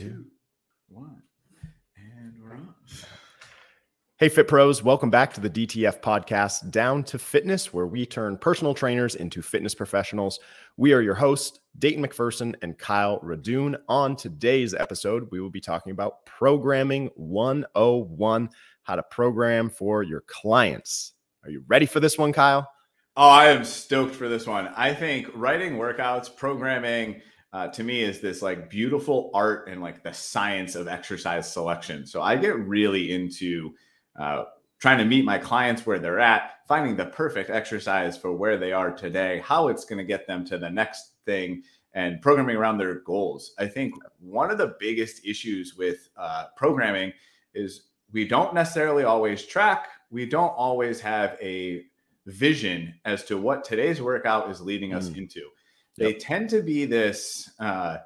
two, one, and we're on. Hey, Fit Pros, welcome back to the DTF podcast, Down to Fitness, where we turn personal trainers into fitness professionals. We are your hosts, Dayton McPherson and Kyle Radune. On today's episode, we will be talking about programming 101, how to program for your clients. Are you ready for this one, Kyle? Oh, I am stoked for this one. I think writing workouts, programming, uh, to me is this like beautiful art and like the science of exercise selection. So I get really into uh, trying to meet my clients where they're at, finding the perfect exercise for where they are today, how it's going to get them to the next thing, and programming around their goals. I think one of the biggest issues with uh, programming is we don't necessarily always track, we don't always have a vision as to what today's workout is leading us mm. into. They yep. tend to be this uh,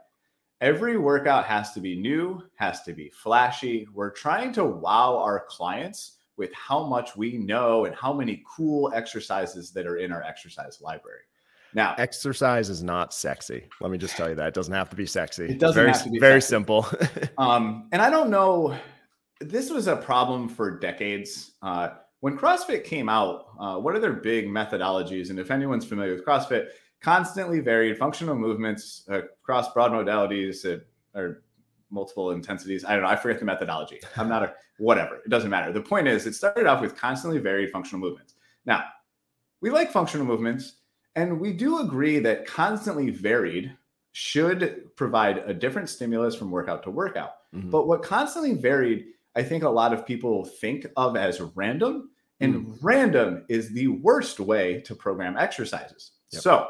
every workout has to be new, has to be flashy. We're trying to wow our clients with how much we know and how many cool exercises that are in our exercise library. Now, exercise is not sexy. Let me just tell you that it doesn't have to be sexy. It doesn't very, have to be very sexy. simple. um, and I don't know. This was a problem for decades. Uh, when CrossFit came out, uh, what are their big methodologies? And if anyone's familiar with CrossFit, constantly varied functional movements across broad modalities or multiple intensities. I don't know. I forget the methodology. I'm not a whatever. It doesn't matter. The point is, it started off with constantly varied functional movements. Now, we like functional movements, and we do agree that constantly varied should provide a different stimulus from workout to workout. Mm-hmm. But what constantly varied, I think a lot of people think of as random, and mm. random is the worst way to program exercises. Yep. So,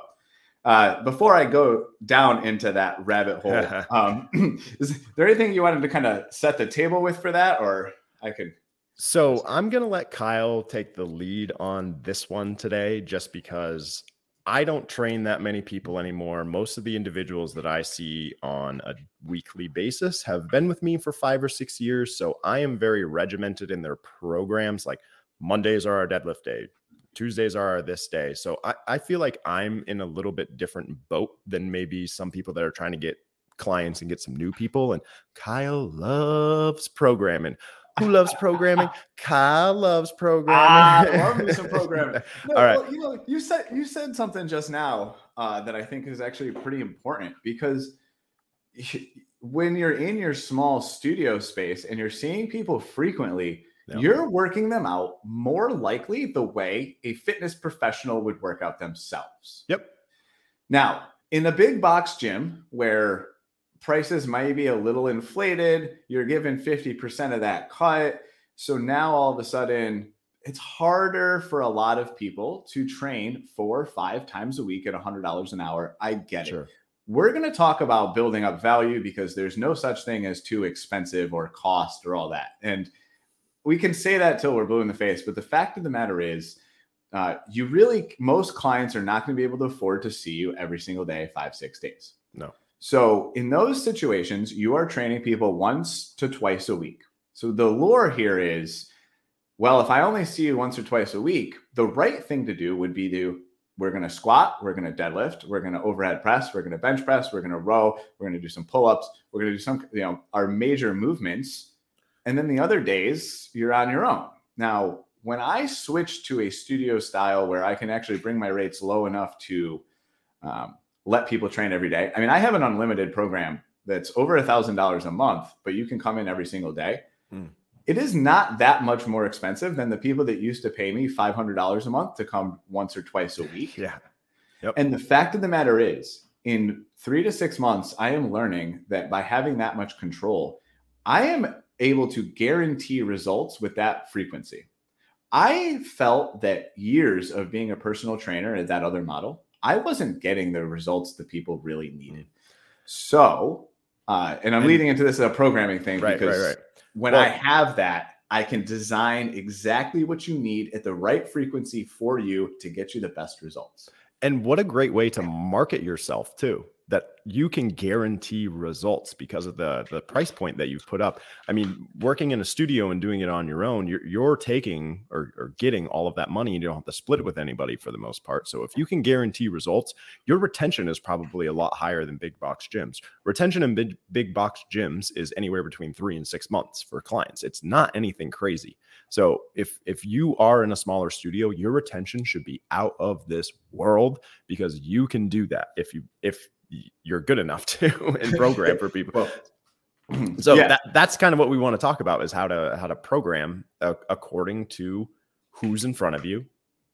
uh, before I go down into that rabbit hole, um, is there anything you wanted to kind of set the table with for that, or I could? So I'm gonna let Kyle take the lead on this one today, just because I don't train that many people anymore. Most of the individuals that I see on a weekly basis have been with me for five or six years, so I am very regimented in their programs. Like Mondays are our deadlift day, Tuesdays are this day. So I, I feel like I'm in a little bit different boat than maybe some people that are trying to get clients and get some new people. And Kyle loves programming. Who loves programming? Kyle loves programming. I love me some programming. No, All right. Well, you know, you said you said something just now uh, that I think is actually pretty important because when you're in your small studio space and you're seeing people frequently, Yep. You're working them out more likely the way a fitness professional would work out themselves. Yep. Now, in a big box gym where prices might be a little inflated, you're given 50% of that cut. So now all of a sudden, it's harder for a lot of people to train four or five times a week at $100 an hour. I get sure. it. We're going to talk about building up value because there's no such thing as too expensive or cost or all that. And we can say that till we're blue in the face, but the fact of the matter is, uh, you really most clients are not going to be able to afford to see you every single day, five six days. No. So in those situations, you are training people once to twice a week. So the lure here is, well, if I only see you once or twice a week, the right thing to do would be to we're going to squat, we're going to deadlift, we're going to overhead press, we're going to bench press, we're going to row, we're going to do some pull ups, we're going to do some, you know, our major movements and then the other days, you're on your own. Now, when I switch to a studio style where I can actually bring my rates low enough to um, let people train every day, I mean, I have an unlimited program that's over a thousand dollars a month, but you can come in every single day. Mm. It is not that much more expensive than the people that used to pay me five hundred dollars a month to come once or twice a week. Yeah. Yep. And the fact of the matter is, in three to six months, I am learning that by having that much control, I am able to guarantee results with that frequency. I felt that years of being a personal trainer at that other model, I wasn't getting the results that people really needed. So, uh, and I'm and, leading into this as a programming thing right, because right, right. when well, I have that, I can design exactly what you need at the right frequency for you to get you the best results. And what a great way to market yourself too. That you can guarantee results because of the the price point that you've put up. I mean, working in a studio and doing it on your own, you're you're taking or, or getting all of that money and you don't have to split it with anybody for the most part. So if you can guarantee results, your retention is probably a lot higher than big box gyms. Retention in big big box gyms is anywhere between 3 and 6 months for clients. It's not anything crazy. So if if you are in a smaller studio, your retention should be out of this world because you can do that. If you if you're good enough to and program for people. well, so yeah. that, that's kind of what we want to talk about is how to how to program uh, according to who's in front of you,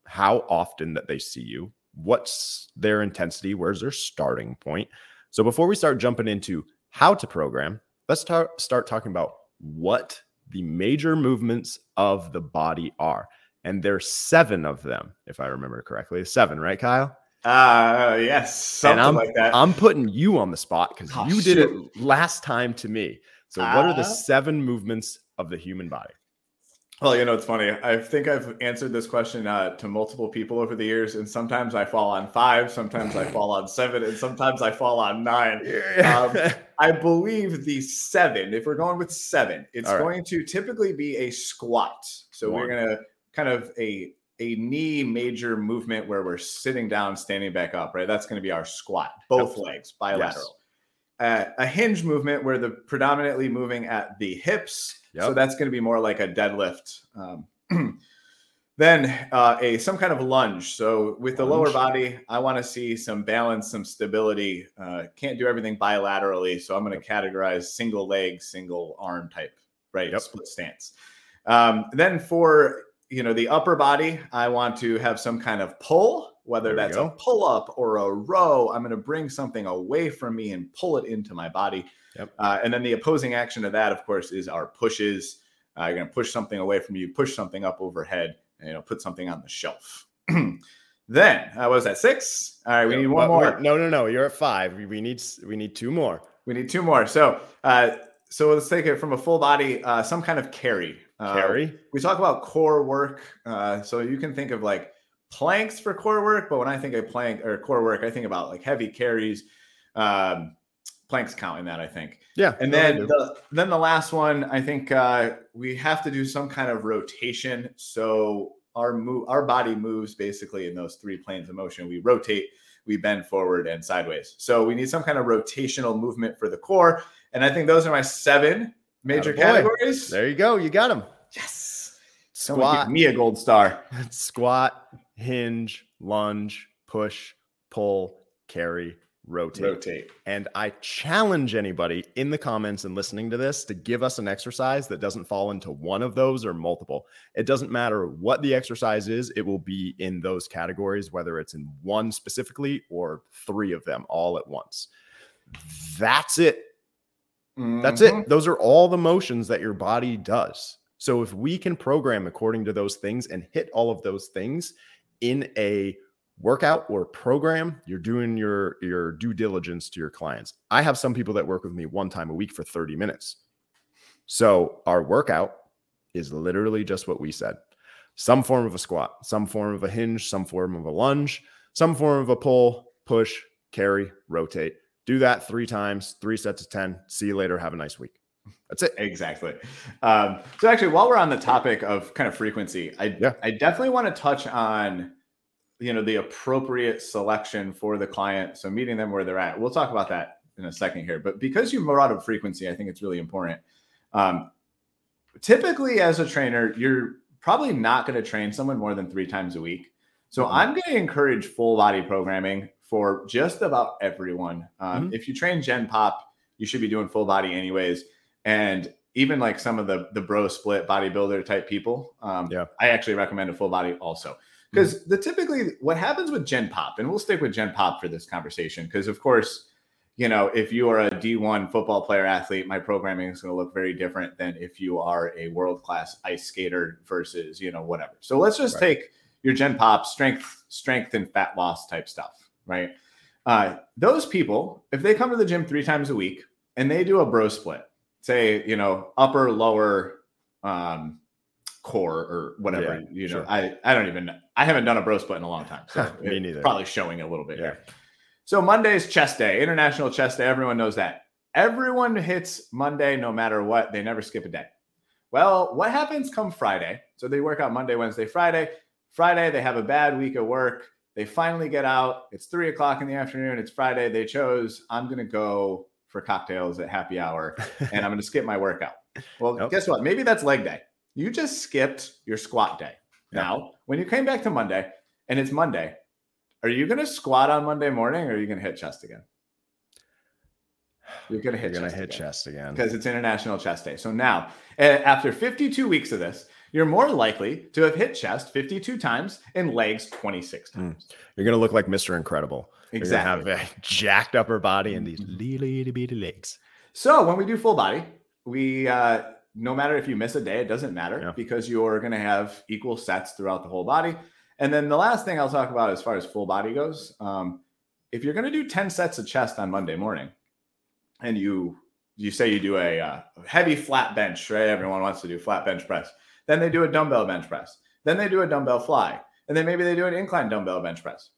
how often that they see you, what's their intensity, where's their starting point. So before we start jumping into how to program, let's tar- start talking about what the major movements of the body are. And there's seven of them, if I remember correctly. Seven, right, Kyle? Uh yes, something I'm, like that. I'm putting you on the spot because oh, you did it last time to me. So, uh, what are the uh-huh. seven movements of the human body? Well, you know, it's funny. I think I've answered this question uh, to multiple people over the years, and sometimes I fall on five, sometimes I fall on seven, and sometimes I fall on nine. Um, I believe the seven, if we're going with seven, it's right. going to typically be a squat. So One. we're going to kind of a a knee major movement where we're sitting down, standing back up, right? That's going to be our squat, both legs, bilateral. Yes. Uh, a hinge movement where the predominantly moving at the hips. Yep. So that's going to be more like a deadlift. Um, then uh, a some kind of lunge. So with the lunge. lower body, I want to see some balance, some stability. Uh, can't do everything bilaterally, so I'm going to yep. categorize single leg, single arm type, right? Yep. Split stance. Um, then for you know, the upper body, I want to have some kind of pull, whether that's a pull up or a row. I'm going to bring something away from me and pull it into my body. Yep. Uh, and then the opposing action to that, of course, is our pushes. Uh, you're going to push something away from you, push something up overhead, and, you know, put something on the shelf. then, uh, was that six? All right, we need one more. No, no, no. You're at five. We need we need two more. We need two more. So, uh, so let's take it from a full body, uh, some kind of carry, uh, Carry. We talk about core work. Uh, so you can think of like planks for core work, but when I think of plank or core work, I think about like heavy carries. Um, planks count in that, I think. Yeah. And then the, then the last one, I think uh, we have to do some kind of rotation. So our move, our body moves basically in those three planes of motion. We rotate, we bend forward and sideways. So we need some kind of rotational movement for the core. And I think those are my seven major categories. There you go. You got them. Yes. Squat. Give me a gold star. Squat, hinge, lunge, push, pull, carry, rotate. Rotate. And I challenge anybody in the comments and listening to this to give us an exercise that doesn't fall into one of those or multiple. It doesn't matter what the exercise is, it will be in those categories, whether it's in one specifically or three of them all at once. That's it. Mm-hmm. That's it. Mm-hmm. Those are all the motions that your body does. So if we can program according to those things and hit all of those things in a workout or program, you're doing your your due diligence to your clients. I have some people that work with me one time a week for 30 minutes. So our workout is literally just what we said. Some form of a squat, some form of a hinge, some form of a lunge, some form of a pull, push, carry, rotate. Do that three times, three sets of 10. See you later. Have a nice week. That's it. Exactly. Um, so actually, while we're on the topic of kind of frequency, I yeah. I definitely want to touch on you know the appropriate selection for the client. So meeting them where they're at. We'll talk about that in a second here. But because you brought up frequency, I think it's really important. Um, typically, as a trainer, you're probably not going to train someone more than three times a week. So mm-hmm. I'm going to encourage full body programming for just about everyone. Um, mm-hmm. If you train Gen Pop, you should be doing full body anyways. And even like some of the the bro split bodybuilder type people, um, yeah, I actually recommend a full body also because mm-hmm. the typically what happens with Gen Pop, and we'll stick with Gen Pop for this conversation because of course, you know, if you are a D1 football player athlete, my programming is going to look very different than if you are a world class ice skater versus you know whatever. So let's just right. take your Gen Pop strength, strength and fat loss type stuff right? Uh, those people, if they come to the gym three times a week and they do a bro split, say, you know, upper, lower, um, core or whatever, yeah, you know, sure. I, I don't even, I haven't done a bro split in a long time. So Me neither. Probably showing a little bit yeah. here. So Monday is chest day, International Chest Day. Everyone knows that. Everyone hits Monday no matter what. They never skip a day. Well, what happens come Friday? So they work out Monday, Wednesday, Friday. Friday, they have a bad week at work. They finally get out. It's three o'clock in the afternoon. It's Friday. They chose, I'm going to go for cocktails at happy hour and I'm going to skip my workout. Well, nope. guess what? Maybe that's leg day. You just skipped your squat day. Yep. Now, when you came back to Monday and it's Monday, are you going to squat on Monday morning or are you going to hit chest again? You're going to hit, You're gonna hit again. chest again because it's International Chest Day. So now, after 52 weeks of this, you're more likely to have hit chest 52 times and legs 26 hmm. times. Mm. You're going to look like Mr. Incredible. Exactly. have a jacked upper body and these little mm-hmm. itty bitty legs. So when we do full body, we uh, no matter if you miss a day, it doesn't matter yeah. because you're going to have equal sets throughout the whole body. And then the last thing I'll talk about as far as full body goes, um, if you're going to do 10 sets of chest on Monday morning, and you you say you do a uh, heavy flat bench, right? Everyone wants to do flat bench press. Then they do a dumbbell bench press. Then they do a dumbbell fly. And then maybe they do an incline dumbbell bench press.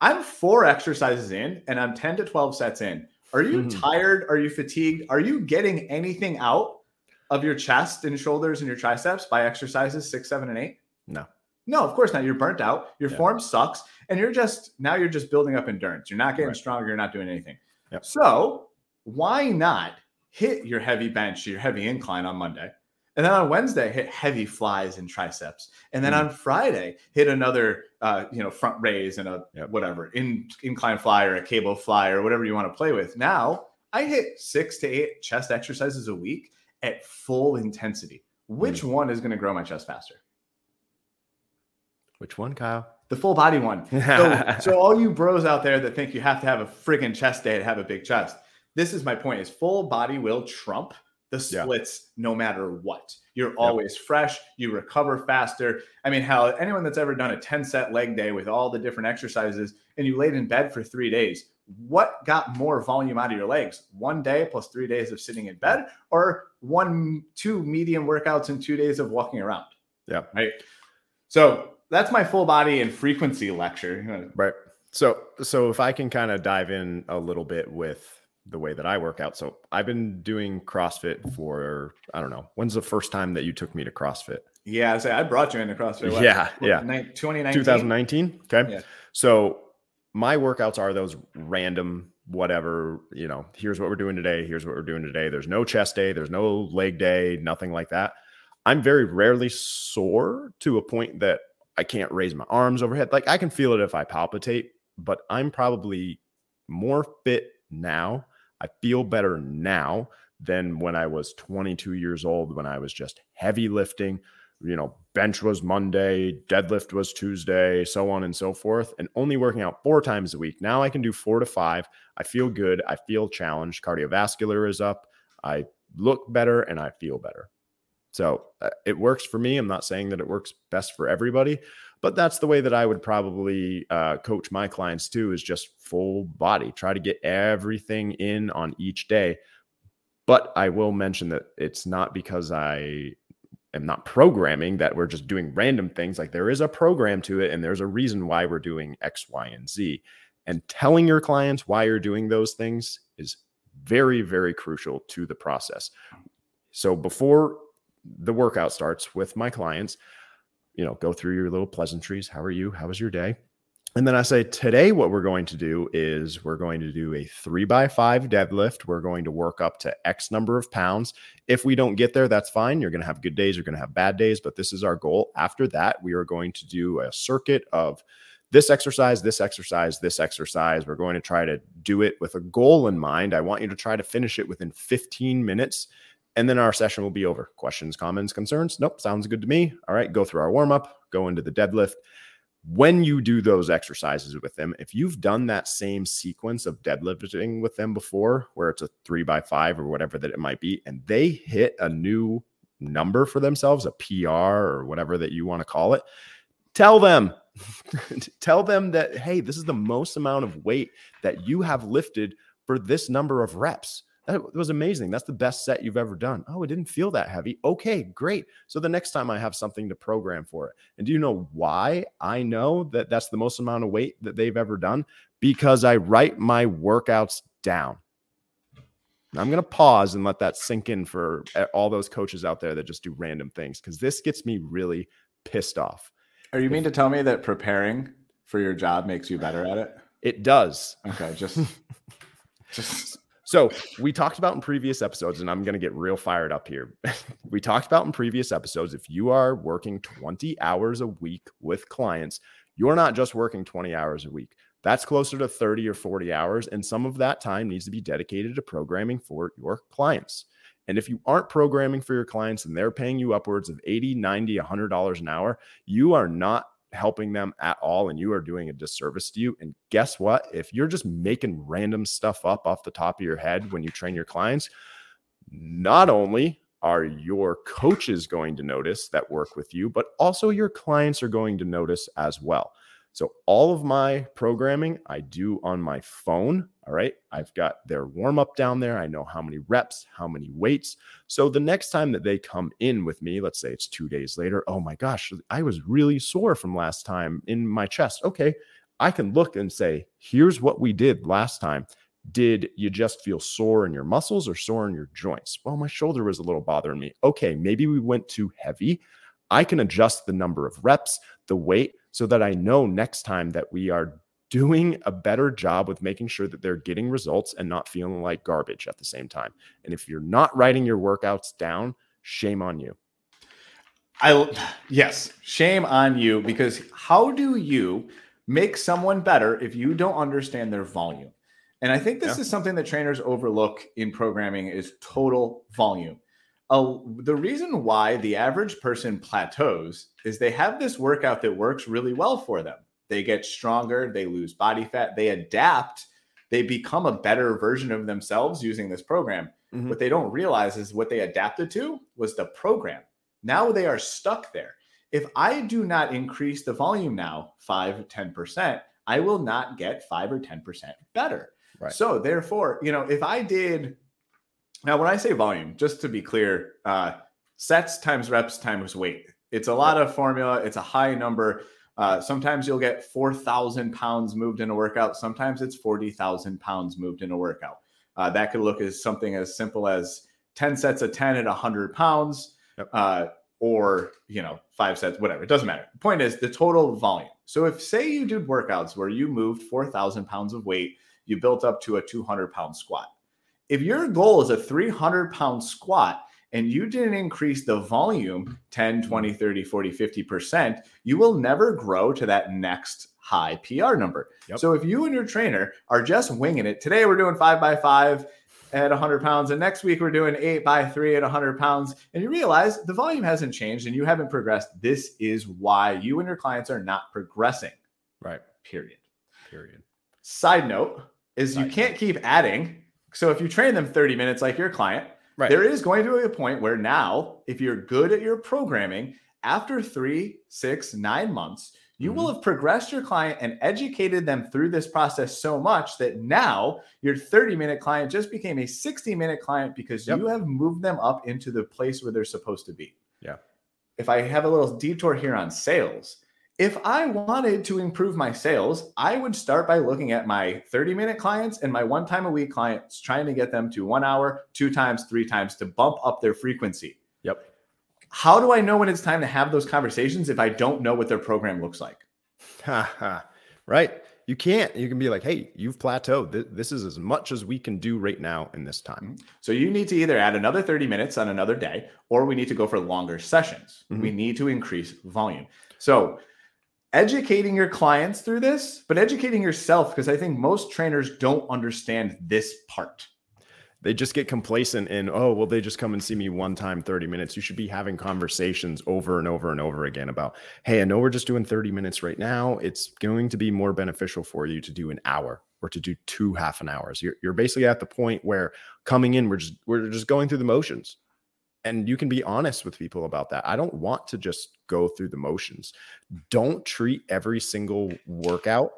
I'm four exercises in and I'm 10 to 12 sets in. Are you mm-hmm. tired? Are you fatigued? Are you getting anything out of your chest and shoulders and your triceps by exercises six, seven, and eight? No. No, of course not. You're burnt out. Your yeah. form sucks. And you're just now you're just building up endurance. You're not getting right. stronger. You're not doing anything. Yep. So why not hit your heavy bench, your heavy incline on Monday? And then on Wednesday, hit heavy flies and triceps. And then mm. on Friday, hit another, uh, you know, front raise and a yep. whatever in, incline fly or a cable fly or whatever you want to play with. Now I hit six to eight chest exercises a week at full intensity. Which mm. one is going to grow my chest faster? Which one, Kyle? The full body one. so, so all you bros out there that think you have to have a friggin' chest day to have a big chest, this is my point: is full body will trump the splits yeah. no matter what. You're yep. always fresh, you recover faster. I mean, how anyone that's ever done a 10 set leg day with all the different exercises and you laid in bed for three days, what got more volume out of your legs? One day plus three days of sitting in bed, or one, two medium workouts and two days of walking around? Yeah. Right. So that's my full body and frequency lecture. Right. So, so if I can kind of dive in a little bit with the way that I work out. So I've been doing CrossFit for I don't know. When's the first time that you took me to CrossFit? Yeah, I say I brought you into CrossFit. What, yeah, what, yeah. 2019. 2019. Okay. Yeah. So my workouts are those random whatever, you know, here's what we're doing today, here's what we're doing today. There's no chest day, there's no leg day, nothing like that. I'm very rarely sore to a point that I can't raise my arms overhead. Like I can feel it if I palpitate, but I'm probably more fit now I feel better now than when I was 22 years old, when I was just heavy lifting. You know, bench was Monday, deadlift was Tuesday, so on and so forth, and only working out four times a week. Now I can do four to five. I feel good. I feel challenged. Cardiovascular is up. I look better and I feel better. So uh, it works for me. I'm not saying that it works best for everybody, but that's the way that I would probably uh, coach my clients too is just full body, try to get everything in on each day. But I will mention that it's not because I am not programming that we're just doing random things. Like there is a program to it, and there's a reason why we're doing X, Y, and Z. And telling your clients why you're doing those things is very, very crucial to the process. So before the workout starts with my clients, you know, go through your little pleasantries. How are you? How was your day? And then I say, today, what we're going to do is we're going to do a three by five deadlift. We're going to work up to X number of pounds. If we don't get there, that's fine. You're going to have good days, you're going to have bad days, but this is our goal. After that, we are going to do a circuit of this exercise, this exercise, this exercise. We're going to try to do it with a goal in mind. I want you to try to finish it within 15 minutes and then our session will be over. Questions, comments, concerns? Nope, sounds good to me. All right, go through our warm up, go into the deadlift. When you do those exercises with them, if you've done that same sequence of deadlifting with them before, where it's a three by five or whatever that it might be, and they hit a new number for themselves, a PR or whatever that you want to call it, tell them, tell them that, hey, this is the most amount of weight that you have lifted for this number of reps That was amazing. That's the best set you've ever done. Oh, it didn't feel that heavy. Okay, great. So the next time I have something to program for it. And do you know why I know that that's the most amount of weight that they've ever done? Because I write my workouts down. I'm going to pause and let that sink in for eh, all those coaches out there that just do random things because this gets me really pissed off. Are you mean to tell me that preparing for your job makes you better at it? It does. Okay, just just so we talked about in previous episodes, and I'm going to get real fired up here. we talked about in previous episodes if you are working 20 hours a week with clients, you're not just working 20 hours a week. That's closer to 30 or 40 hours. And some of that time needs to be dedicated to programming for your clients. And if you aren't programming for your clients and they're paying you upwards of 80, 90, $100 an hour, you are not helping them at all and you are doing a disservice to you. And guess what? If you're just making random stuff up off the top of your head when you train your clients, not only are your coaches going to notice that work with you, but also your clients are going to notice as well. So all of my programming I do on my phone. All right. I've got their warm up down there. I know how many reps, how many weights. So the next time that they come in with me, let's say it's two days later, oh my gosh, I was really sore from last time in my chest. Okay. I can look and say, here's what we did last time. Did you just feel sore in your muscles or sore in your joints? Well, my shoulder was a little bothering me. Okay. Maybe we went too heavy. I can adjust the number of reps, the weight so that I know next time that we are doing a better job with making sure that they're getting results and not feeling like garbage at the same time. And if you're not writing your workouts down, shame on you. I yes, shame on you because how do you make someone better if you don't understand their volume? And I think this yeah. is something that trainers overlook in programming is total volume uh, the reason why the average person plateaus is they have this workout that works really well for them. They get stronger, they lose body fat, they adapt, they become a better version of themselves using this program. Mm-hmm. What they don't realize is what they adapted to was the program. Now they are stuck there. If I do not increase the volume now 5 10%, I will not get 5 or 10% better. Right. So therefore, you know, if I did now, when I say volume, just to be clear, uh, sets times reps times weight. It's a lot of formula. It's a high number. Uh, sometimes you'll get 4,000 pounds moved in a workout. Sometimes it's 40,000 pounds moved in a workout. Uh, that could look as something as simple as 10 sets of 10 at 100 pounds, yep. uh, or you know, five sets, whatever. It doesn't matter. The point is the total volume. So if say you did workouts where you moved 4,000 pounds of weight, you built up to a 200 pound squat if your goal is a 300 pound squat and you didn't increase the volume 10, 20, 30, 40, 50%, you will never grow to that next high PR number. Yep. So if you and your trainer are just winging it, today we're doing five by five at 100 pounds, and next week we're doing eight by three at 100 pounds, and you realize the volume hasn't changed and you haven't progressed, this is why you and your clients are not progressing. Right. Period. Period. Side note is Side you can't note. keep adding so if you train them 30 minutes like your client, right. there is going to be a point where now, if you're good at your programming, after three, six, nine months, you mm-hmm. will have progressed your client and educated them through this process so much that now your 30 minute client just became a 60 minute client because yep. you have moved them up into the place where they're supposed to be. Yeah. If I have a little detour here on sales, if I wanted to improve my sales, I would start by looking at my 30 minute clients and my one time a week clients, trying to get them to one hour, two times, three times to bump up their frequency. Yep. How do I know when it's time to have those conversations if I don't know what their program looks like? right. You can't. You can be like, hey, you've plateaued. This is as much as we can do right now in this time. Mm-hmm. So you need to either add another 30 minutes on another day, or we need to go for longer sessions. Mm-hmm. We need to increase volume. So educating your clients through this, but educating yourself because I think most trainers don't understand this part. They just get complacent in, oh, well, they just come and see me one time, 30 minutes. You should be having conversations over and over and over again about, hey, I know we're just doing 30 minutes right now. It's going to be more beneficial for you to do an hour or to do two half an hours. You're, you're basically at the point where coming in, we're just we're just going through the motions and you can be honest with people about that. I don't want to just go through the motions. Don't treat every single workout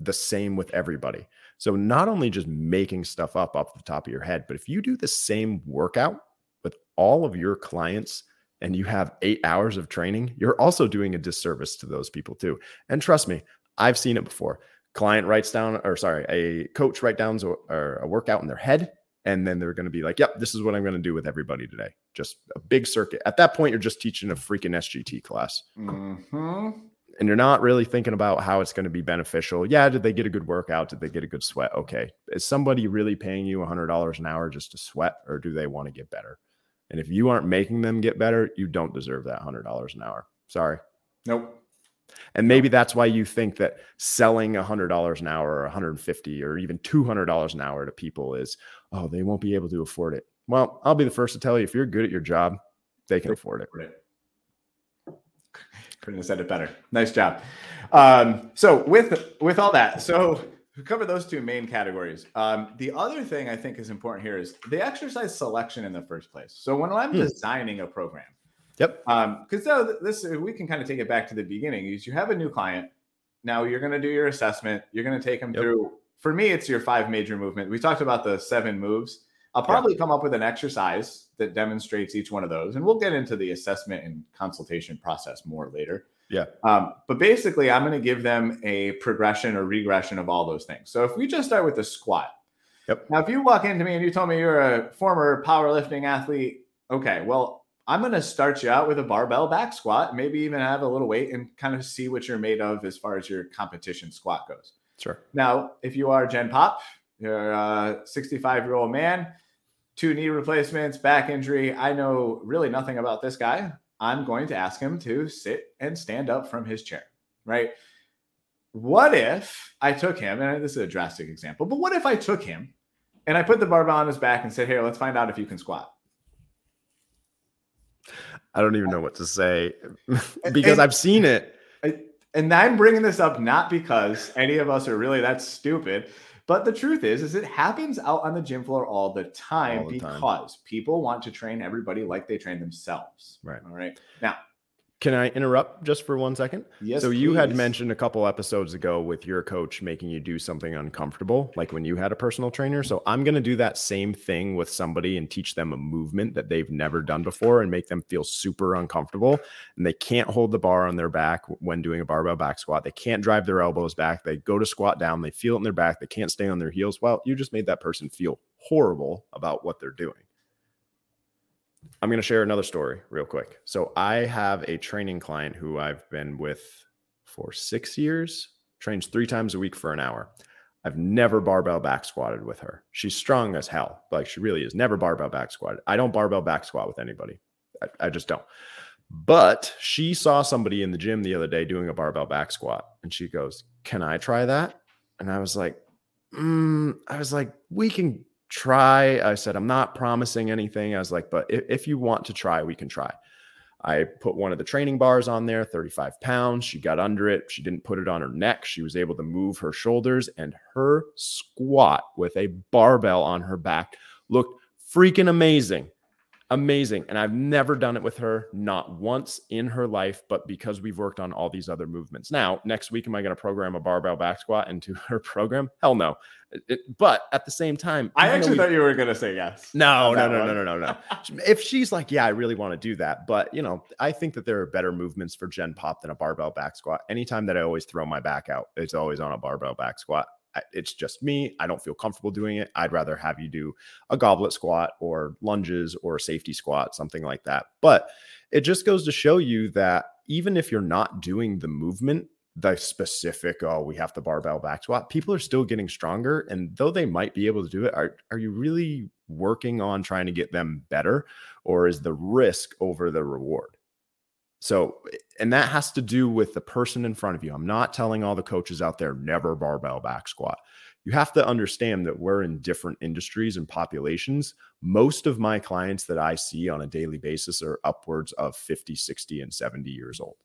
the same with everybody. So not only just making stuff up off the top of your head, but if you do the same workout with all of your clients and you have eight hours of training, you're also doing a disservice to those people too. And trust me, I've seen it before. Client writes down, or sorry, a coach writes down a workout in their head, and then they're going to be like, "Yep, this is what I'm going to do with everybody today." Just a big circuit. At that point, you're just teaching a freaking SGT class. Mm-hmm and you're not really thinking about how it's going to be beneficial. Yeah, did they get a good workout? Did they get a good sweat? Okay. Is somebody really paying you $100 an hour just to sweat or do they want to get better? And if you aren't making them get better, you don't deserve that $100 an hour. Sorry. Nope. And maybe that's why you think that selling $100 an hour or 150 or even $200 an hour to people is, oh, they won't be able to afford it. Well, I'll be the first to tell you if you're good at your job, they can afford it. Right. Couldn't have said it better. Nice job. Um, so with with all that, so we cover those two main categories. Um, the other thing I think is important here is the exercise selection in the first place. So when I'm hmm. designing a program, yep, because um, this we can kind of take it back to the beginning. Is you have a new client, now you're going to do your assessment. You're going to take them yep. through. For me, it's your five major movement. We talked about the seven moves. I'll probably yeah. come up with an exercise that demonstrates each one of those, and we'll get into the assessment and consultation process more later. Yeah. Um, but basically, I'm going to give them a progression or regression of all those things. So if we just start with the squat. Yep. Now, if you walk into me and you told me you're a former powerlifting athlete, okay, well, I'm going to start you out with a barbell back squat, maybe even have a little weight and kind of see what you're made of as far as your competition squat goes. Sure. Now, if you are Gen Pop, you're a 65 year old man, two knee replacements, back injury. I know really nothing about this guy. I'm going to ask him to sit and stand up from his chair, right? What if I took him, and this is a drastic example, but what if I took him and I put the barbell on his back and said, Here, let's find out if you can squat? I don't even know what to say because and, I've seen it. And I'm bringing this up not because any of us are really that stupid, but the truth is, is it happens out on the gym floor all the time all the because time. people want to train everybody like they train themselves. Right. All right. Now, can I interrupt just for one second? Yes. So you had mentioned a couple episodes ago with your coach making you do something uncomfortable, like when you had a personal trainer. So I'm going to do that same thing with somebody and teach them a movement that they've never done before and make them feel super uncomfortable. And they can't hold the bar on their back when doing a barbell back squat. They can't drive their elbows back. They go to squat down. They feel it in their back. They can't stay on their heels. Well, you just made that person feel horrible about what they're doing. I'm going to share another story real quick. So I have a training client who I've been with for six years, trains three times a week for an hour. I've never barbell back squatted with her. She's strong as hell. Like she really is. Never barbell back squatted. I don't barbell back squat with anybody. I, I just don't. But she saw somebody in the gym the other day doing a barbell back squat and she goes, Can I try that? And I was like, mm, I was like, we can try. I said, I'm not promising anything. I was like, but if, if, you want to try, we can try. I put one of the training bars on there, 35 pounds. She got under it. She didn't put it on her neck. She was able to move her shoulders, and her squat with a barbell on her back looked freaking amazing amazing. And I've never done it with her, not once in her life, but because we've worked on all these other movements. Now, next week, am I going to program a barbell back squat into her program? Hell no. It, but at the same time, I actually thought you were going to say yes. No, no, no, no, no, no, no. if she's like, yeah, I really want to do that. But, you know, I think that there are better movements for Gen Pop than a barbell back squat. Anytime that I always throw my back out, it's always on a barbell back squat it's just me. I don't feel comfortable doing it. I'd rather have you do a goblet squat or lunges or safety squat, something like that. But it just goes to show you that even if you're not doing the movement, the specific, oh, we have the barbell back squat, people are still getting stronger. And though they might be able to do it, are, are you really working on trying to get them better? Or is the risk over the reward? So, and that has to do with the person in front of you. I'm not telling all the coaches out there never barbell back squat. You have to understand that we're in different industries and populations. Most of my clients that I see on a daily basis are upwards of 50, 60, and 70 years old.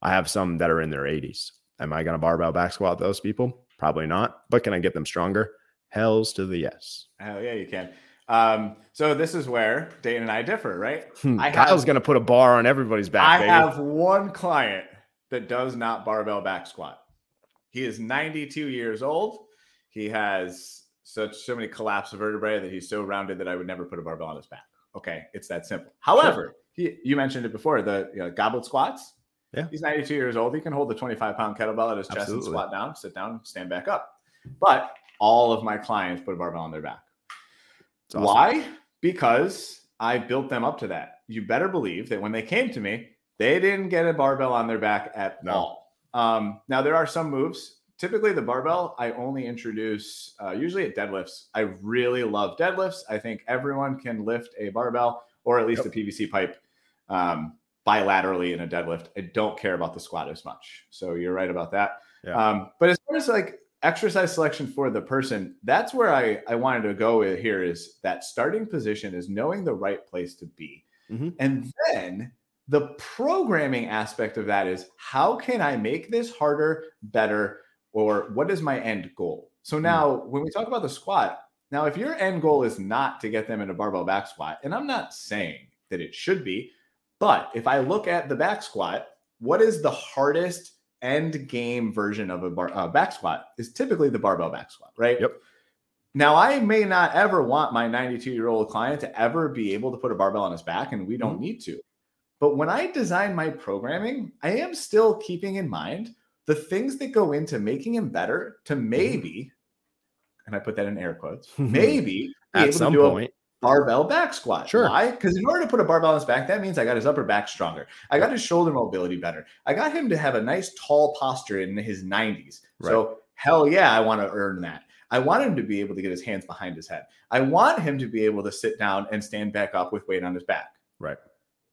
I have some that are in their 80s. Am I going to barbell back squat those people? Probably not. But can I get them stronger? Hells to the yes. Hell yeah, you can. Um, so this is where Dayton and I differ, right? Hmm, I Kyle's going to put a bar on everybody's back. I baby. have one client that does not barbell back squat. He is 92 years old. he has such so many collapsed vertebrae that he's so rounded that I would never put a barbell on his back. Okay, it's that simple. However, he, you mentioned it before the you know, goblet squats. Yeah. He's 92 years old. He can hold the 25 pound kettlebell at his chest and squat down, sit down, stand back up. But all of my clients put a barbell on their back. Awesome. Why? Because I built them up to that. You better believe that when they came to me, they didn't get a barbell on their back at No. all. Um, now there are some moves. Typically, the barbell I only introduce uh, usually at deadlifts. I really love deadlifts. I think everyone can lift a barbell or at least Yep. a PVC pipe um, bilaterally in a deadlift. I don't care about the squat as much. So you're right about that. Yeah. Um, but as far as like exercise selection for the person, that's where I, I wanted to go with here is that starting position is knowing the right place to be. Mhm. And then the programming aspect of that is how can I make this harder, better, or what is my end goal? So now when we talk about the squat, now if your end goal is not to get them in a barbell back squat, and I'm not saying that it should be, but if I look at the back squat, what is the hardest end game version of a bar, uh, back squat is typically the barbell back squat, right? Yep. Now, I may not ever want my 92 year old client to ever be able to put a barbell on his back, and we don't need to. But when I design my programming, I am still keeping in mind the things that go into making him better to maybe, and I put that in air quotes, maybe At some point. Barbell back squat. Sure. Why? Because in order to put a barbell on his back, that means I got his upper back stronger. I got his shoulder mobility better. I got him to have a nice tall posture in his 90s. So hell yeah, I want to earn that. I want him to be able to get his hands behind his head. I want him to be able to sit down and stand back up with weight on his back. Right.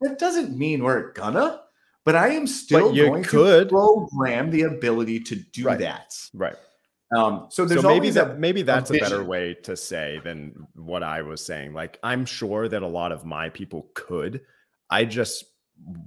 That doesn't mean we're gonna, but I am still you going could. to program the ability to do Right. that. Right. Um, so there's so maybe that maybe that's a better way to say than what I was saying. Like I'm sure that a lot of my people could. I just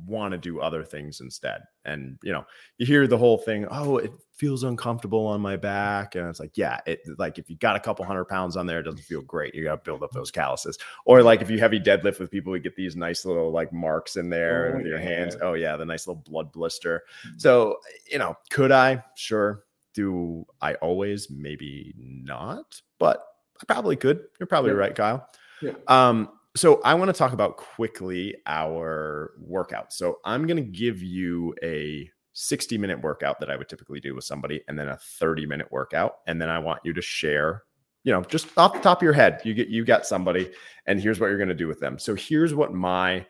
want to do other things instead. And you know, you hear the whole thing, oh, it feels uncomfortable on my back. And it's like, yeah, it like if you got a couple hundred pounds on there, it doesn't feel great. You got to build up those calluses. Or like if you heavy deadlift with people, you get these nice little like marks in there Oh, with your hands. Oh yeah, the nice little blood blister. So, you know, could I? Sure. Do I always? Maybe not, but I probably could. You're probably Yeah. right, Kyle. Yeah. Um, so I want to talk about quickly our workout. So I'm going to give you a 60 minute workout that I would typically do with somebody, and then a 30 minute workout, and then I want you to share. You know, just off the top of your head, you get you got somebody, and here's what you're going to do with them. So here's what my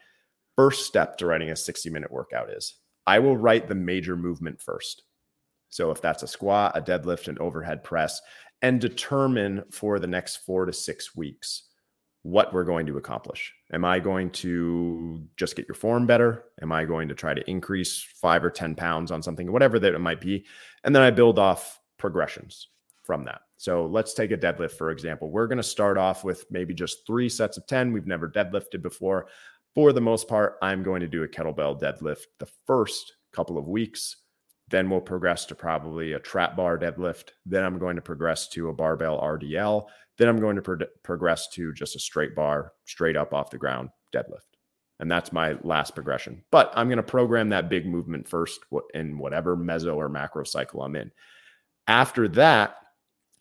first step to writing a 60 minute workout is. I will write the major movement first. So if that's a squat, a deadlift, an overhead press, and determine for the next four to six weeks what we're going to accomplish. Am I going to just get your form better? Am I going to try to increase five or 10 pounds on something, whatever that it might be? And then I build off progressions from that. So let's take a deadlift, for example. We're going to start off with maybe just three sets of 10. We've never deadlifted before. For the most part, I'm going to do a kettlebell deadlift the first couple of weeks. Then we'll progress to probably a trap bar deadlift. Then I'm going to progress to a barbell RDL. Then I'm going to pro- progress to just a straight bar, straight up off the ground deadlift. And that's my last progression. But I'm going to program that big movement first in whatever meso or macro cycle I'm in. After that,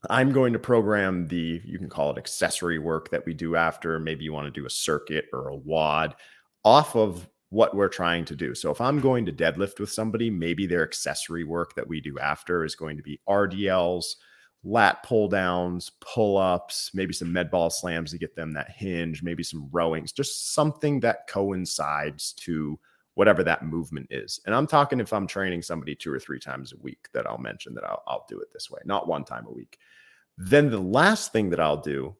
I'm going to program the, you can call it accessory work that we do after. Maybe you want to do a circuit or a WOD off of what we're trying to do. So if I'm going to deadlift with somebody, maybe their accessory work that we do after is going to be RDLs, lat pull downs, pull ups, maybe some med ball slams to get them that hinge, maybe some rowings, just something that coincides to whatever that movement is. And I'm talking if I'm training somebody two or three times a week that I'll mention that I'll, I'll do it this way, not one time a week. Then the last thing that I'll do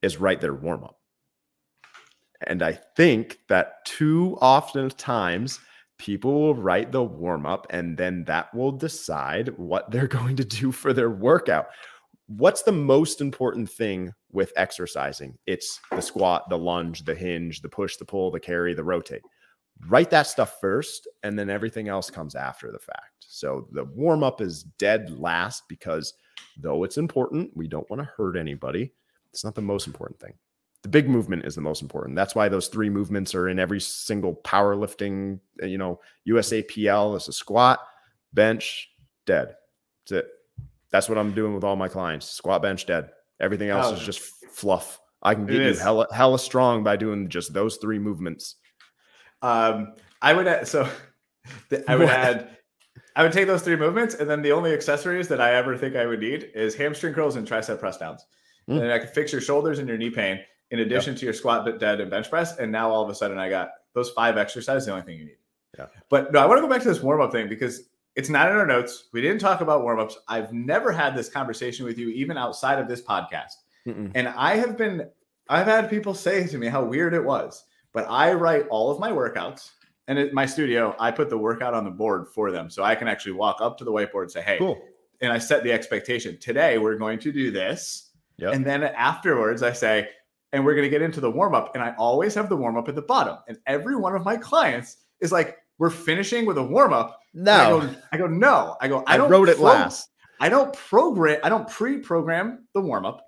is write their warm up. And I think that too often times people will write the warm up and then that will decide what they're going to do for their workout. What's the most important thing with exercising? It's the squat, the lunge, the hinge, the push, the pull, the carry, the rotate. Write that stuff first, and then everything else comes after the fact. So the warm up is dead last because though it's important, we don't want to hurt anybody. It's not the most important thing the big movement is the most important. That's why those three movements are in every single powerlifting, uh, you know, USAPL is a squat, bench, dead. That's it. That's what I'm doing with all my clients. Squat, bench, dead. Everything else Oh. is just fluff. I can It get you is. hella, hella strong by doing just those three movements. Um, I would add, so th- I would What? add, I would take those three movements, and then the only accessories that I ever think I would need is hamstring curls and tricep press downs. Mm. And I can fix your shoulders and your knee pain in addition to your squat, bit dead, and bench press. And now all of a sudden, I got those five exercises. The only thing you need. Yeah. But no, I want to go back to this warm up thing because it's not in our notes. We didn't talk about warm ups. I've never had this conversation with you, even outside of this podcast. Mm-mm. And I have been, I've had people say to me how weird it was, but I write all of my workouts. And at my studio, I put the workout on the board for them. So I can actually walk up to the whiteboard and say, hey, Cool. and I set the expectation. Today, we're going to do this. Yep. And then afterwards, I say, and we're going to get into the warm up. And I always have the warm up at the bottom. And every one of my clients is like, we're finishing with a warm up. And I No, go, I go, no. I go, I, I, don't wrote it pro- last. I don't program, I don't pre-program the warm-up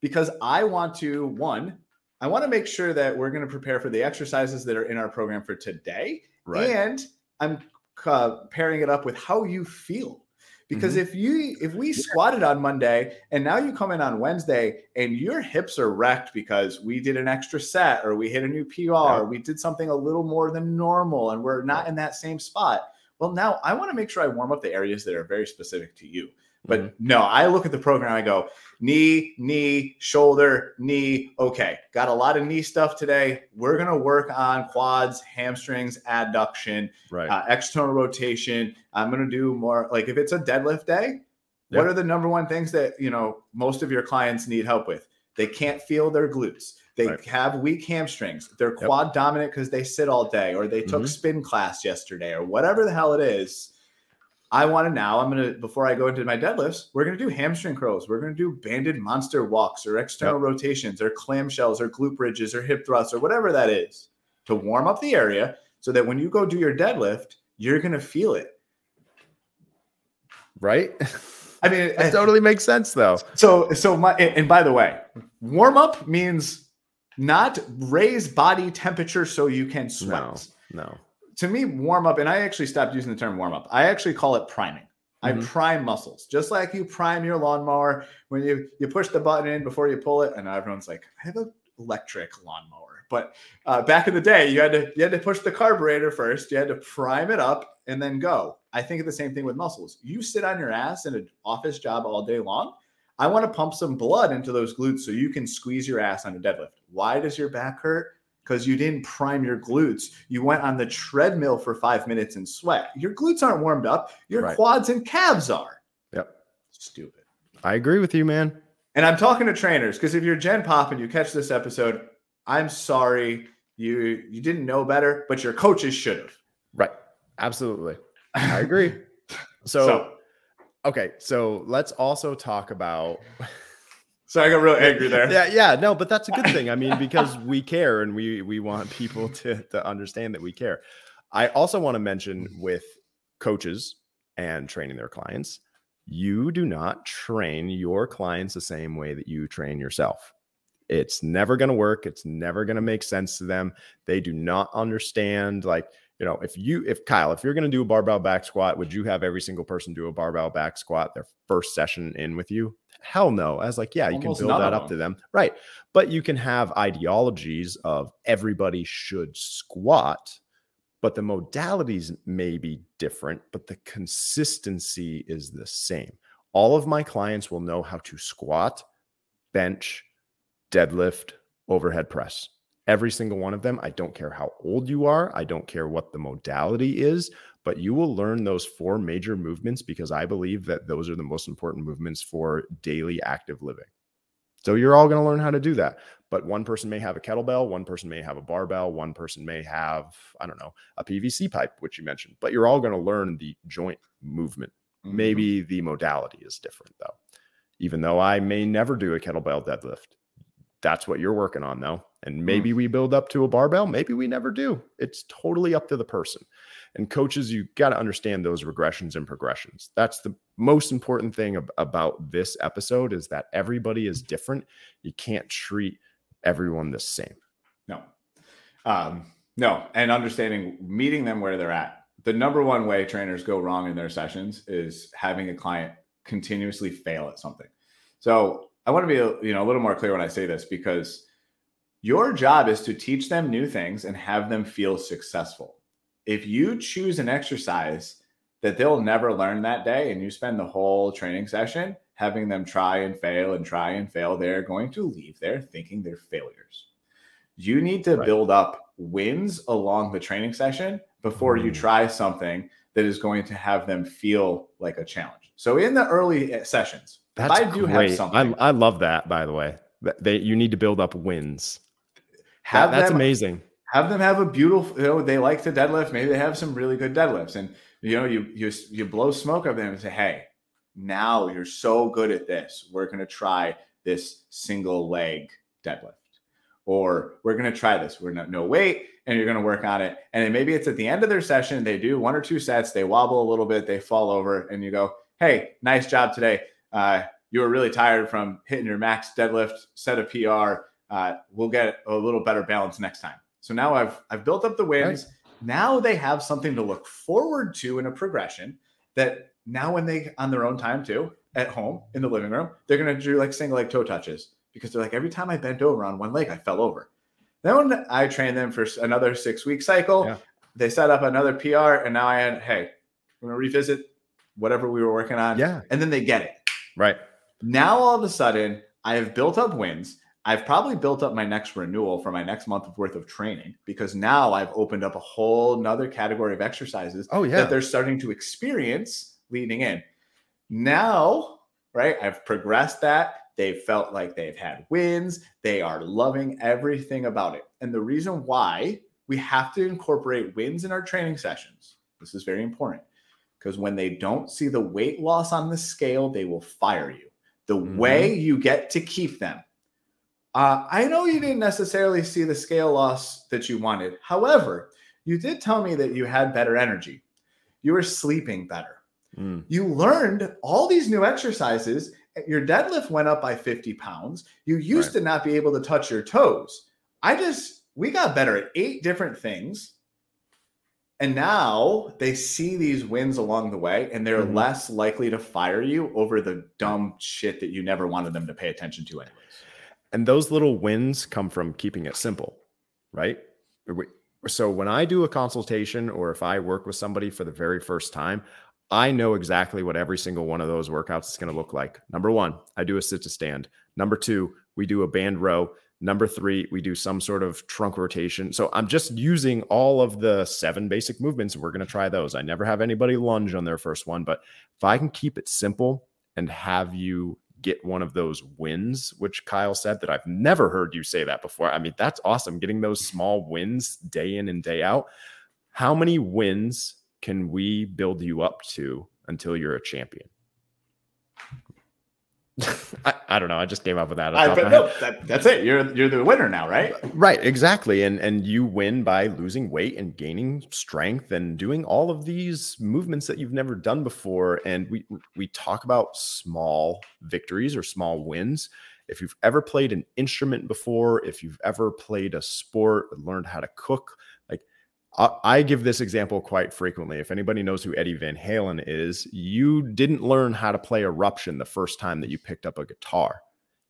because I want to one, I want to make sure that we're going to prepare for the exercises that are in our program for today. Right. And I'm uh, pairing it up with how you feel. Because Mm-hmm. if you if we squatted on Monday and now you come in on Wednesday and your hips are wrecked because we did an extra set or we hit a new PR, Yeah. we did something a little more than normal and we're not in that same spot. Well, now I want to make sure I warm up the areas that are very specific to you. But Mhm. no, I look at the program, I go knee, knee, shoulder, knee. Okay, got a lot of knee stuff today. We're going to work on quads, hamstrings, adduction, right. uh, external rotation. I'm going to do more like if it's a deadlift day, what are the number one things that, you know, most of your clients need help with? They can't feel their glutes. They Right. have weak hamstrings. They're quad dominant because they sit all day or they took Mhm. spin class yesterday or whatever the hell it is. I want to now, I'm going to, before I go into my deadlifts, we're going to do hamstring curls. We're going to do banded monster walks or external rotations or clamshells or glute bridges or hip thrusts or whatever that is to warm up the area so that when you go do your deadlift, you're going to feel it. right. I mean, it eh. totally makes sense, though. so, so my, and and by the way, warm up means not raise body temperature so you can sweat. No, no. To me, warm up, and I actually stopped using the term warm up. I actually call it priming. I Mhm. prime muscles, just like you prime your lawnmower when you you push the button in before you pull it. And everyone's like, I have an electric lawnmower, but uh, back in the day, you had to you had to push the carburetor first. You had to prime it up and then go. I think of the same thing with muscles. You sit on your ass in an office job all day long. I want to pump some blood into those glutes so you can squeeze your ass on a deadlift. Why does your back hurt? Because you didn't prime your glutes. You went on the treadmill for five minutes and sweat. Your glutes aren't warmed up. Your Right. quads and calves are. Yep. Stupid. I agree with you, man. And I'm talking to trainers because if you're Gen Pop and you catch this episode, I'm sorry you you didn't know better, but your coaches should have. Right. Absolutely. I agree. So, so, okay. So let's also talk about. So I got real angry there. yeah, yeah. No, but that's a good thing. I mean, because we care and we we want people to to understand that we care. I also want to mention mm-hmm. with coaches and training their clients, you do not train your clients the same way that you train yourself. It's never going to work. It's never going to make sense to them. They do not understand like you know, if you, if Kyle, if you're going to do a barbell back squat, would you have every single person do a barbell back squat their first session in with you? Hell no. I was like, yeah, you Almost can build that up to them. Right. But you can have ideologies of everybody should squat, but the modalities may be different, but the consistency is the same. All of my clients will know how to squat, bench, deadlift, overhead press. Every single one of them. I don't care how old you are. I don't care what the modality is, but you will learn those four major movements because I believe that those are the most important movements for daily active living. So you're all going to learn how to do that. But one person may have a kettlebell, one person may have a barbell, one person may have, I don't know, a PVC pipe, which you mentioned, but you're all going to learn the joint movement. Mm-hmm. Maybe the modality is different though. Even though I may never do a kettlebell deadlift, that's what you're working on though. And maybe we build up to a barbell, maybe we never do. It's totally up to the person. And coaches, you got to understand those regressions and progressions. That's the most important thing ab- about this episode is that everybody is different. You can't treat everyone the same. No. Um, no. And understanding meeting them where they're at. The number one way trainers go wrong in their sessions is having a client continuously fail at something. So I want to be you know a little more clear when I say this because your job is to teach them new things and have them feel successful. If you choose an exercise that they'll never learn that day and you spend the whole training session having them try and fail and try and fail, they're going to leave there thinking they're failures. You need to right. build up wins along the training session before mm. you try something that is going to have them feel like a challenge. So in the early eh, sessions, That's I do great. have something. I, I love that, by the way. They, you need to build up wins. Have that, that's them, amazing. Have them have a beautiful, you know, they like to deadlift. Maybe they have some really good deadlifts. And, you know, you, you, you blow smoke at them and say, hey, now you're so good at this. We're going to try this single leg deadlift. Or we're going to try this. We're not no weight and you're going to work on it. And then maybe it's at the end of their session, they do one or two sets, they wobble a little bit, they fall over, and you go, Hey, nice job today. Uh, you were really tired from hitting your max deadlift, set a PR. Uh, we'll get a little better balance next time. So now I've I've built up the wins. Right. Now they have something to look forward to in a progression that now when they on their own time too at home in the living room, they're gonna do like single leg toe touches because they're like every time I bent over on one leg, I fell over. Then when I trained them for another six week cycle, yeah. they set up another PR, and now I had, hey, we're gonna revisit whatever we were working on. Yeah. And then they get it. Right. Now all of a sudden, I have built up wins. I've probably built up my next renewal for my next month of worth of training because now I've opened up a whole nother category of exercises oh, yeah. that they're starting to experience leading in. Now, right, I've progressed that. They've felt like they've had wins. They are loving everything about it. And the reason why we have to incorporate wins in our training sessions, this is very important because when they don't see the weight loss on the scale, they will fire you. The mm-hmm. way you get to keep them. Uh, I know you didn't necessarily see the scale loss that you wanted. However, you did tell me that you had better energy. You were sleeping better. Mm. You learned all these new exercises your deadlift went up by 50 pounds. You used right. to not be able to touch your toes. I just, we got better at eight different things. And now they see these wins along the way and they're mm-hmm. less likely to fire you over the dumb shit that you never wanted them to pay attention to, anyways. And those little wins come from keeping it simple, right? So when I do a consultation or if I work with somebody for the very first time, I know exactly what every single one of those workouts is going to look like. Number one, I do a sit to stand. Number two, we do a band row. Number three, we do some sort of trunk rotation. So I'm just using all of the seven basic movements. We're going to try those. I never have anybody lunge on their first one, but if I can keep it simple and have you get one of those wins, which Kyle said that I've never heard you say that before. I mean, that's awesome. Getting those small wins day in and day out. How many wins can we build you up to until you're a champion? I, I, don't know. I just came up with that. I, but no, that, that's it. You're you're the winner now, right? Right, exactly. And and you win by losing weight and gaining strength and doing all of these movements that you've never done before. And we we talk about small victories or small wins. If you've ever played an instrument before, if you've ever played a sport, learned how to cook, I give this example quite frequently. If anybody knows who Eddie Van Halen is, you didn't learn how to play Eruption the first time that you picked up a guitar.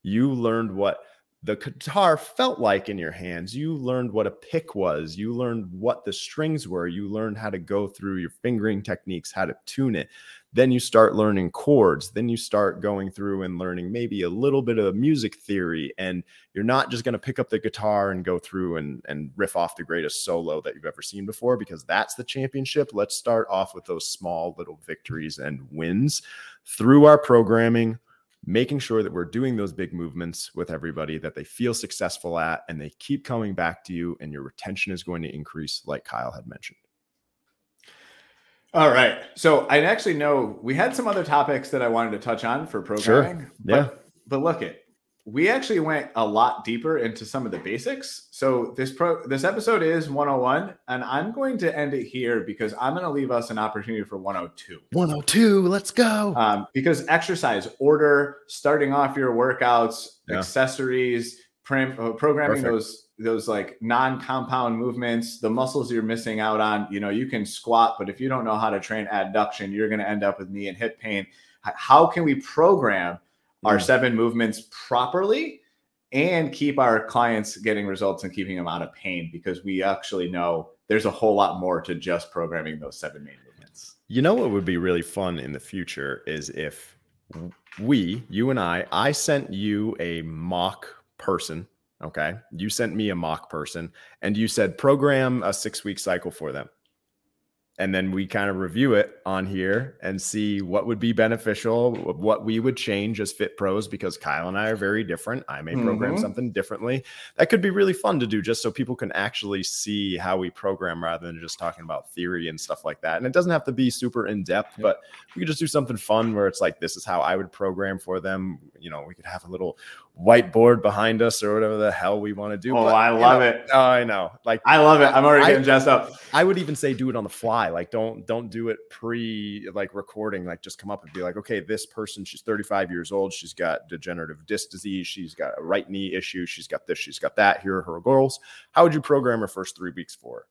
You learned what the guitar felt like in your hands. You learned what a pick was. You learned what the strings were. You learned how to go through your fingering techniques, how to tune it. Then you start learning chords. Then you start going through and learning maybe a little bit of music theory. And you're not just going to pick up the guitar and go through and, and riff off the greatest solo that you've ever seen before, because that's the championship. Let's start off with those small little victories and wins through our programming making sure that we're doing those big movements with everybody that they feel successful at and they keep coming back to you and your retention is going to increase like Kyle had mentioned. All right. So I actually know we had some other topics that I wanted to touch on for programming. Sure. Yeah. But, but look it, we actually went a lot deeper into some of the basics. So this pro this episode is 101 and I'm going to end it here because I'm going to leave us an opportunity for 102. 102, let's go. Um, because exercise order, starting off your workouts, yeah. accessories, prim, uh, programming Perfect. those those like non-compound movements, the muscles you're missing out on, you know, you can squat, but if you don't know how to train adduction, you're going to end up with knee and hip pain how can we program our seven movements properly and keep our clients getting results and keeping them out of pain because we actually know there's a whole lot more to just programming those seven main movements. You know what would be really fun in the future is if we, you and I, I sent you a mock person. Okay. You sent me a mock person and you said program a six week cycle for them. And then we kind of review it on here and see what would be beneficial, what we would change as fit pros, because Kyle and I are very different. I may program Mhm. something differently. That could be really fun to do just so people can actually see how we program rather than just talking about theory and stuff like that. And it doesn't have to be super in depth, but we could just do something fun where it's like, this is how I would program for them. You know, we could have a little whiteboard behind us or whatever the hell we want to do. Oh, But, I you love know, it. Oh, I know. Like, I love it. I'm already I- getting dressed up. I would even say do it on the fly. Like don't don't do it pre like recording. Like just come up and be like, okay, this person, she's 35 years old. She's got degenerative disc disease. She's got a right knee issue. She's got this. She's got that. Here are her goals. How would you program her first three weeks for? her?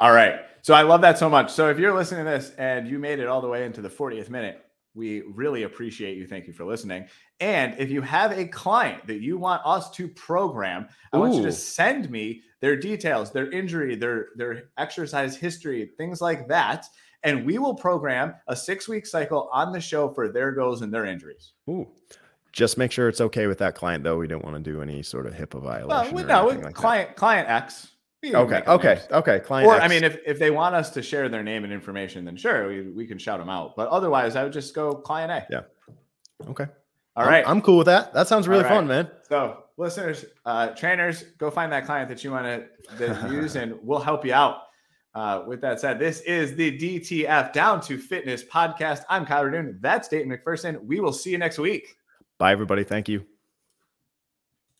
All right. So I love that so much. So if you're listening to this and you made it all the way into the 40th minute, we really appreciate you. Thank you for listening. And if you have a client that you want us to program, I want you to send me their details, their injury, their their exercise history, things like that, and we will program a 6-week cycle on the show for their goals and their injuries. Ooh. Just make sure it's okay with that client, though. We don't want to do any sort of HIPAA Well, violation. we or know anything like that. client client X. Okay. Okay. names. Okay. Client. Or I mean, if, if they want us to share their name and information, then sure, we, we can shout them out. But otherwise, I would just go client A. Yeah. okay. All I'm- I'm, cool with that. That sounds really All fun, man. so, listeners, uh, trainers, go find that client that you want to use, and we'll help you out. Uh, with that said, this is the DTF Down to Fitness podcast. I'm Kyle Radune. That's Dayton McPherson. We will see you next week. Bye, everybody. Thank you.